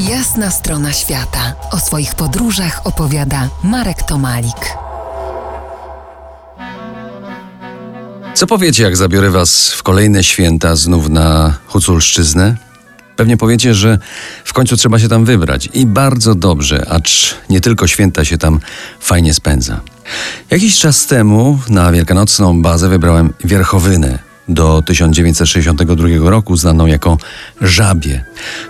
Jasna strona świata. O swoich podróżach opowiada Marek Tomalik. Co powiecie, jak zabiorę was w kolejne święta znów na Huculszczyznę? Pewnie powiecie, że w końcu trzeba się tam wybrać. I bardzo dobrze, acz nie tylko święta się tam fajnie spędza. Jakiś czas temu na wielkanocną bazę wybrałem Wierchowynę, do 1962 roku znaną jako Żabie.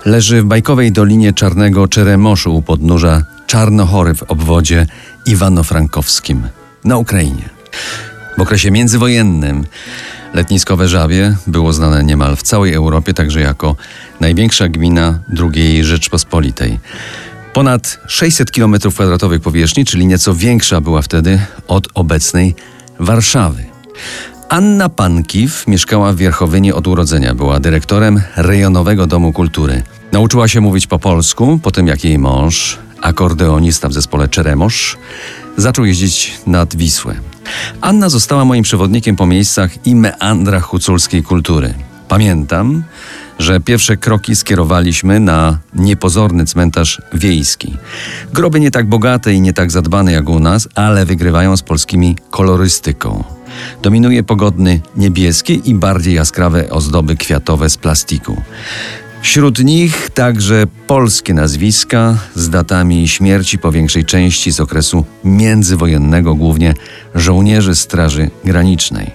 Leży w bajkowej dolinie Czarnego Czeremoszu u podnóża Czarnochory w obwodzie Iwano-Frankowskim na Ukrainie. W okresie międzywojennym letniskowe Żabie było znane niemal w całej Europie, także jako największa gmina II Rzeczpospolitej. Ponad 600 km2 powierzchni, czyli nieco większa była wtedy od obecnej Warszawy. Anna Pankiw mieszkała w Wierchowynie od urodzenia. Była dyrektorem rejonowego domu kultury. Nauczyła się mówić po polsku, po tym jak jej mąż, akordeonista w zespole Czeremosz, zaczął jeździć nad Wisłę. Anna została moim przewodnikiem po miejscach i meandrach huculskiej kultury. Pamiętam, że pierwsze kroki skierowaliśmy na niepozorny cmentarz wiejski. Groby nie tak bogate i nie tak zadbane jak u nas, ale wygrywają z polskimi kolorystyką. Dominuje pogodny niebieski i bardziej jaskrawe ozdoby kwiatowe z plastiku. Wśród nich także polskie nazwiska z datami śmierci po większej części z okresu międzywojennego, głównie żołnierzy Straży Granicznej.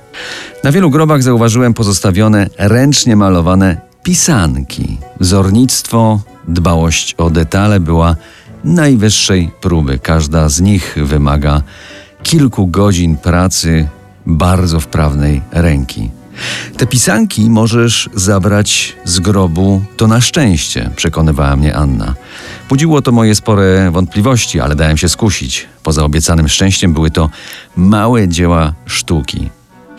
Na wielu grobach zauważyłem pozostawione ręcznie malowane pisanki. Wzornictwo, dbałość o detale była najwyższej próby. Każda z nich wymaga kilku godzin pracy bardzo wprawnej ręki. Te pisanki możesz zabrać z grobu, to na szczęście, przekonywała mnie Anna. Budziło to moje spore wątpliwości, ale dałem się skusić. Poza obiecanym szczęściem były to małe dzieła sztuki.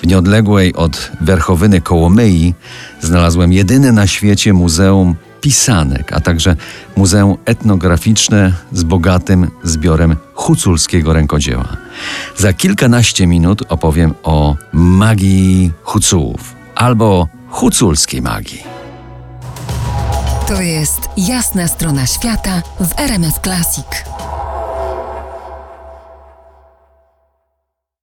W nieodległej od Werchowyny Kołomyi znalazłem jedyne na świecie muzeum pisanek, a także muzeum etnograficzne z bogatym zbiorem huculskiego rękodzieła. Za kilkanaście minut opowiem o magii Hucułów albo huculskiej magii. To jest Jasna strona świata w RMS Classic.